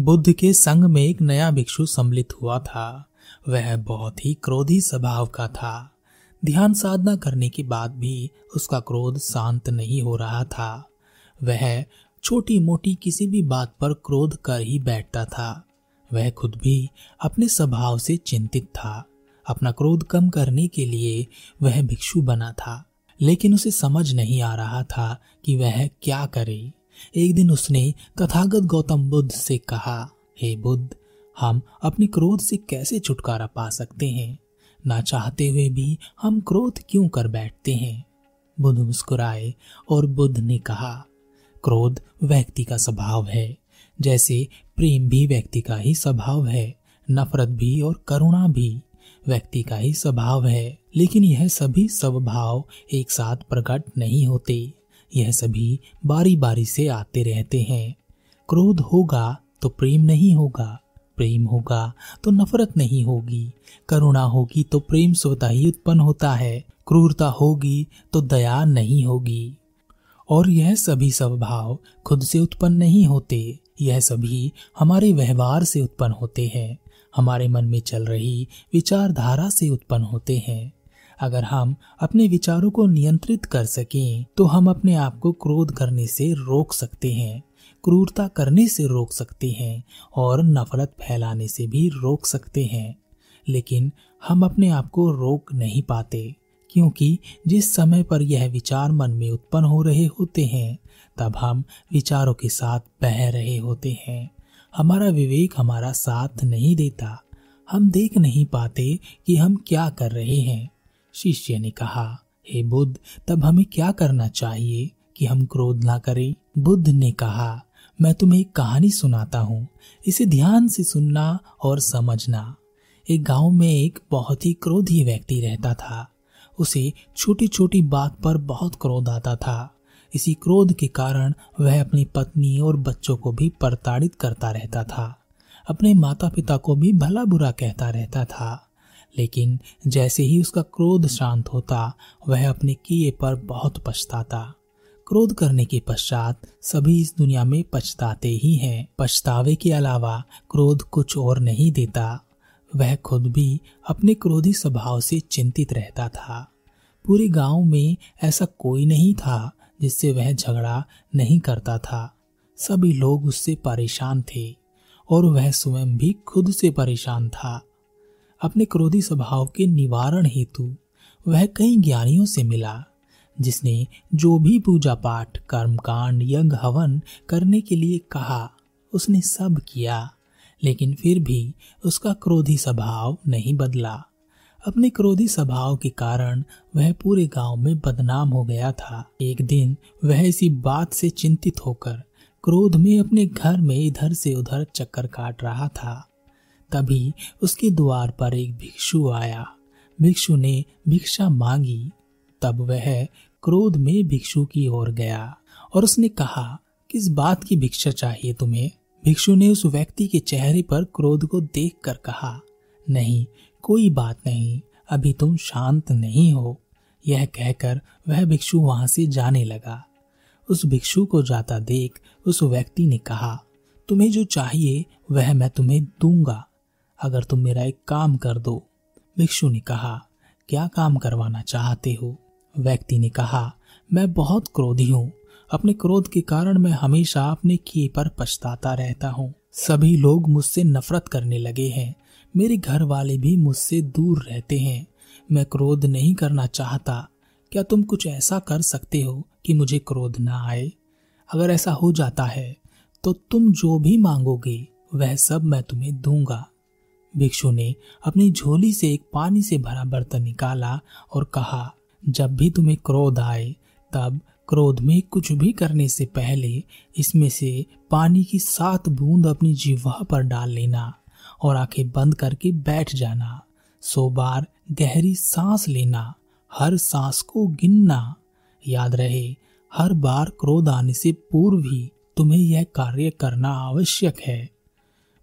बुद्ध के संग में एक नया भिक्षु सम्मिलित हुआ था। वह बहुत ही क्रोधी स्वभाव का था। ध्यान साधना करने के बाद भी उसका क्रोध शांत नहीं हो रहा था। वह छोटी मोटी किसी भी बात पर क्रोध कर ही बैठता था। वह खुद भी अपने स्वभाव से चिंतित था। अपना क्रोध कम करने के लिए वह भिक्षु बना था। लेकिन उसे समझ नहीं आ रहा था कि वह क्या करे। एक दिन उसने कथागत गौतम बुद्ध से कहा, हे hey बुद्ध, हम अपने क्रोध से कैसे छुटकारा पा सकते हैं? ना चाहते हुए भी हम क्रोध क्यों कर बैठते हैं? बुद्ध मुस्कुराए और बुद्ध ने कहा, क्रोध व्यक्ति का स्वभाव है, जैसे प्रेम भी व्यक्ति का ही स्वभाव है, नफरत भी और करुणा भी व्यक्ति का ही स्वभाव है, लेकिन यह सभी स्वभाव एक साथ प्रकट नहीं होते। यह सभी बारी बारी से आते रहते हैं। क्रोध होगा तो प्रेम नहीं होगा, प्रेम होगा तो नफरत नहीं होगी, करुणा होगी तो प्रेम स्वतः ही उत्पन्न होता है, क्रूरता होगी तो दया नहीं होगी। और यह सभी स्वभाव खुद से उत्पन्न नहीं होते, यह सभी हमारे व्यवहार से उत्पन्न होते हैं, हमारे मन में चल रही विचारधारा से उत्पन्न होते हैं। अगर हम अपने विचारों को नियंत्रित कर सकें तो हम अपने आप को क्रोध करने से रोक सकते हैं, क्रूरता करने से रोक सकते हैं, और नफरत फैलाने से भी रोक सकते हैं। लेकिन हम अपने आप को रोक नहीं पाते, क्योंकि जिस समय पर यह विचार मन में उत्पन्न हो रहे होते हैं, तब हम विचारों के साथ बह रहे होते हैं। हमारा विवेक हमारा साथ नहीं देता। हम देख नहीं पाते कि हम क्या कर रहे हैं। शिष्य ने कहा, हे बुद्ध, तब हमें क्या करना चाहिए कि हम क्रोध ना करें? बुद्ध ने कहा, मैं तुम्हें एक कहानी सुनाता हूँ। इसे ध्यान से सुनना और समझना। एक गाँव में एक बहुत ही क्रोधी व्यक्ति रहता था। उसे छोटी छोटी बात पर बहुत क्रोध आता था। इसी क्रोध के कारण वह अपनी पत्नी और बच्चों को भी प्रताड़ित करता रहता था। अपने माता पिता को भी भला बुरा कहता रहता था। लेकिन जैसे ही उसका क्रोध शांत होता, वह अपने किए पर बहुत पछताता। क्रोध करने के पश्चात सभी इस दुनिया में पछताते ही हैं। पछतावे के अलावा क्रोध कुछ और नहीं देता। वह खुद भी अपने क्रोधी स्वभाव से चिंतित रहता था। पूरे गाँव में ऐसा कोई नहीं था जिससे वह झगड़ा नहीं करता था। सभी लोग उससे परेशान थे और वह स्वयं भी खुद से परेशान था। अपने क्रोधी स्वभाव के निवारण हेतु वह कई ज्ञानियों से मिला, जिसने जो भी पूजा पाठ कर्मकांड यज्ञ हवन करने के लिए कहा, उसने सब किया, लेकिन फिर भी उसका क्रोधी स्वभाव नहीं बदला। अपने क्रोधी स्वभाव के कारण वह पूरे गाँव में बदनाम हो गया था। एक दिन वह इसी बात से चिंतित होकर क्रोध में अपने घर में इधर से उधर चक्कर काट रहा था। तभी उसके द्वार पर एक भिक्षु आया। भिक्षु ने भिक्षा मांगी। तब वह क्रोध में भिक्षु की ओर गया और उसने कहा, किस बात की भिक्षा चाहिए तुम्हें? भिक्षु ने उस व्यक्ति के चेहरे पर क्रोध को देखकर कहा, नहीं, कोई बात नहीं, अभी तुम शांत नहीं हो। यह कहकर वह भिक्षु वहाँ से जाने लगा। उस भिक्षु को जाता देख उस व्यक्ति ने कहा, तुम्हें जो चाहिए, वह मैं तुम्हें दूँगा। अगर तुम मेरा एक काम कर दो। भिक्षु ने कहा, क्या काम करवाना चाहते हो? व्यक्ति ने कहा, मैं बहुत क्रोधी हूँ। अपने क्रोध के कारण मैं हमेशा अपने किए पर पछताता रहता हूँ। सभी लोग मुझसे नफरत करने लगे हैं। मेरे घर वाले भी मुझसे दूर रहते हैं। मैं क्रोध नहीं करना चाहता। क्या तुम कुछ ऐसा कर सकते हो कि मुझे क्रोध ना आए? अगर ऐसा हो जाता है तो तुम जो भी मांगोगे, वह सब मैं तुम्हें दूँगा। भिक्षु ने अपनी झोली से एक पानी से भरा बर्तन निकाला और कहा, जब भी तुम्हें क्रोध आए, तब क्रोध में कुछ भी करने से पहले इसमें से पानी की सात बूंद अपनी जीवा पर डाल लेना और आँखें बंद करके बैठ जाना। सो बार गहरी सांस लेना, हर सांस को गिनना। याद रहे, हर बार क्रोध आने से पूर्व ही तुम्हें यह कार्य करना आवश्यक है।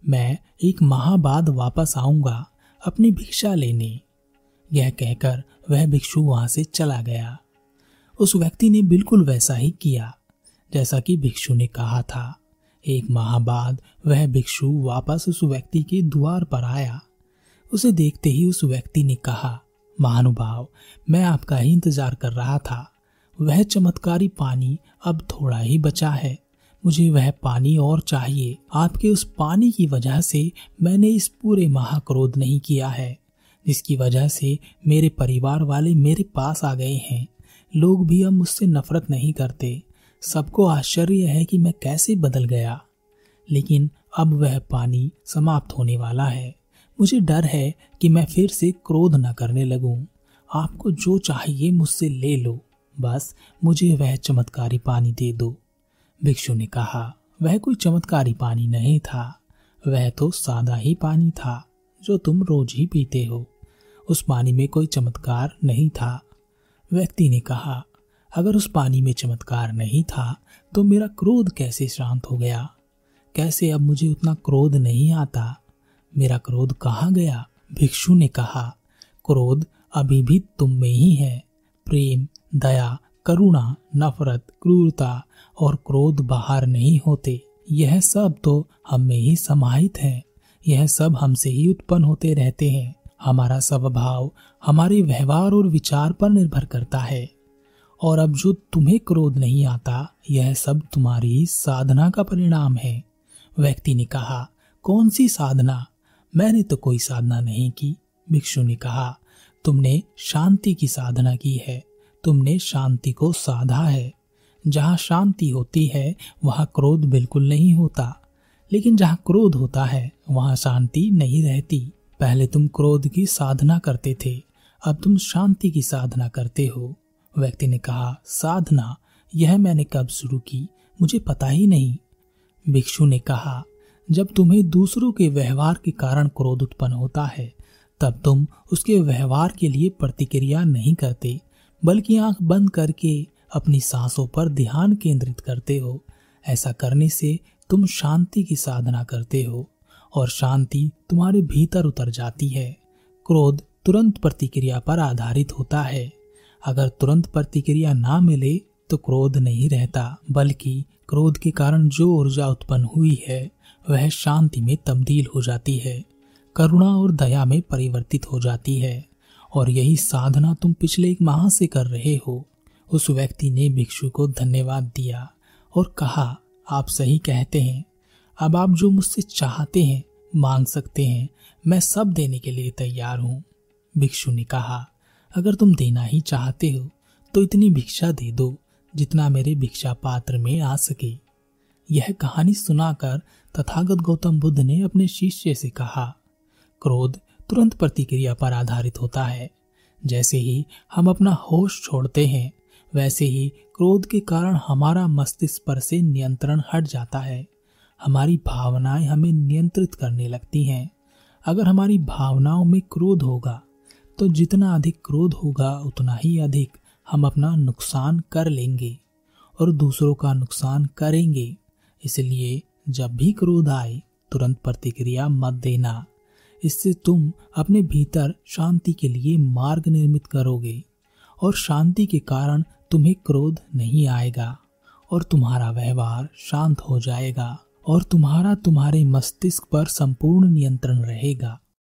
मैं एक माह बाद वापस आऊँगा अपनी भिक्षा लेने। यह कहकर वह भिक्षु वहाँ से चला गया। उस व्यक्ति ने बिल्कुल वैसा ही किया, जैसा कि भिक्षु ने कहा था। एक माह बाद वह भिक्षु वापस उस व्यक्ति के द्वार पर आया। उसे देखते ही उस व्यक्ति ने कहा, महानुभाव, मैं आपका ही इंतज़ार कर रहा था। वह चमत्कारी पानी अब थोड़ा ही बचा है। मुझे वह पानी और चाहिए। आपके उस पानी की वजह से मैंने इस पूरे माह क्रोध नहीं किया है, जिसकी वजह से मेरे परिवार वाले मेरे पास आ गए हैं। लोग भी अब मुझसे नफरत नहीं करते। सबको आश्चर्य है कि मैं कैसे बदल गया। लेकिन अब वह पानी समाप्त होने वाला है। मुझे डर है कि मैं फिर से क्रोध न करने लगूं। आपको जो चाहिए मुझसे ले लो। बस मुझे वह चमत्कारी पानी दे दो। भिक्षु ने कहा, वह कोई चमत्कारी पानी नहीं था। वह तो सादा ही पानी था, जो तुम रोज ही पीते हो। उस पानी में कोई चमत्कार नहीं था। व्यक्ति ने कहा, अगर उस पानी में चमत्कार नहीं था तो मेरा क्रोध कैसे शांत हो गया? कैसे अब मुझे उतना क्रोध नहीं आता? मेरा क्रोध कहाँ गया? भिक्षु ने कहा, क्रोध अभी भी तुम में ही है। प्रेम, दया करुणा, नफरत, क्रूरता और क्रोध बाहर नहीं होते। यह सब तो हम में ही समाहित है। यह सब हमसे ही उत्पन्न होते रहते हैं। हमारा स्वभाव हमारे व्यवहार और विचार पर निर्भर करता है। और अब जो तुम्हें क्रोध नहीं आता, यह सब तुम्हारी साधना का परिणाम है। व्यक्ति ने कहा, कौन सी साधना? मैंने तो कोई साधना नहीं की। भिक्षु ने कहा, तुमने शांति की साधना की है। तुमने शांति को साधा है। जहाँ शांति होती है, वहाँ क्रोध बिल्कुल नहीं होता। लेकिन जहाँ क्रोध होता है, वहाँ शांति नहीं रहती। पहले तुम क्रोध की साधना करते थे, अब तुम शांति की साधना करते हो। व्यक्ति ने कहा, साधना? यह मैंने कब शुरू की? मुझे पता ही नहीं। भिक्षु ने कहा, जब तुम्हें दूसरों के व्यवहार के कारण क्रोध उत्पन्न होता है, तब तुम उसके व्यवहार के लिए प्रतिक्रिया नहीं करते। बल्कि आँख बंद करके अपनी सांसों पर ध्यान केंद्रित करते हो। ऐसा करने से तुम शांति की साधना करते हो और शांति तुम्हारे भीतर उतर जाती है। क्रोध तुरंत प्रतिक्रिया पर आधारित होता है। अगर तुरंत प्रतिक्रिया ना मिले तो क्रोध नहीं रहता, बल्कि क्रोध के कारण जो ऊर्जा उत्पन्न हुई है, वह शांति में तब्दील हो जाती है। करुणा और दया में परिवर्तित हो जाती है। और यही साधना तुम पिछले एक माह से कर रहे हो। उस व्यक्ति ने भिक्षु को धन्यवाद दिया और कहा, आप सही कहते हैं। अब आप जो मुझसे चाहते हैं, मांग सकते हैं। मैं सब देने के लिए तैयार हूँ। भिक्षु ने कहा, अगर तुम देना ही चाहते हो तो इतनी भिक्षा दे दो, जितना मेरे भिक्षा पात्र में आ सके। यह कहानी सुनाकर तथागत गौतम बुद्ध ने अपने शिष्य से कहा, क्रोध तुरंत प्रतिक्रिया पर आधारित होता है। जैसे ही हम अपना होश छोड़ते हैं, वैसे ही क्रोध के कारण हमारा मस्तिष्क पर से नियंत्रण हट जाता है। हमारी भावनाएँ हमें नियंत्रित करने लगती हैं। अगर हमारी भावनाओं में क्रोध होगा तो जितना अधिक क्रोध होगा, उतना ही अधिक हम अपना नुकसान कर लेंगे और दूसरों का नुकसान करेंगे। इसलिए जब भी क्रोध आए, तुरंत प्रतिक्रिया मत देना। इससे तुम अपने भीतर शांति के लिए मार्ग निर्मित करोगे, और शांति के कारण तुम्हें क्रोध नहीं आएगा, और तुम्हारा व्यवहार शांत हो जाएगा, और तुम्हारा तुम्हारे मस्तिष्क पर संपूर्ण नियंत्रण रहेगा।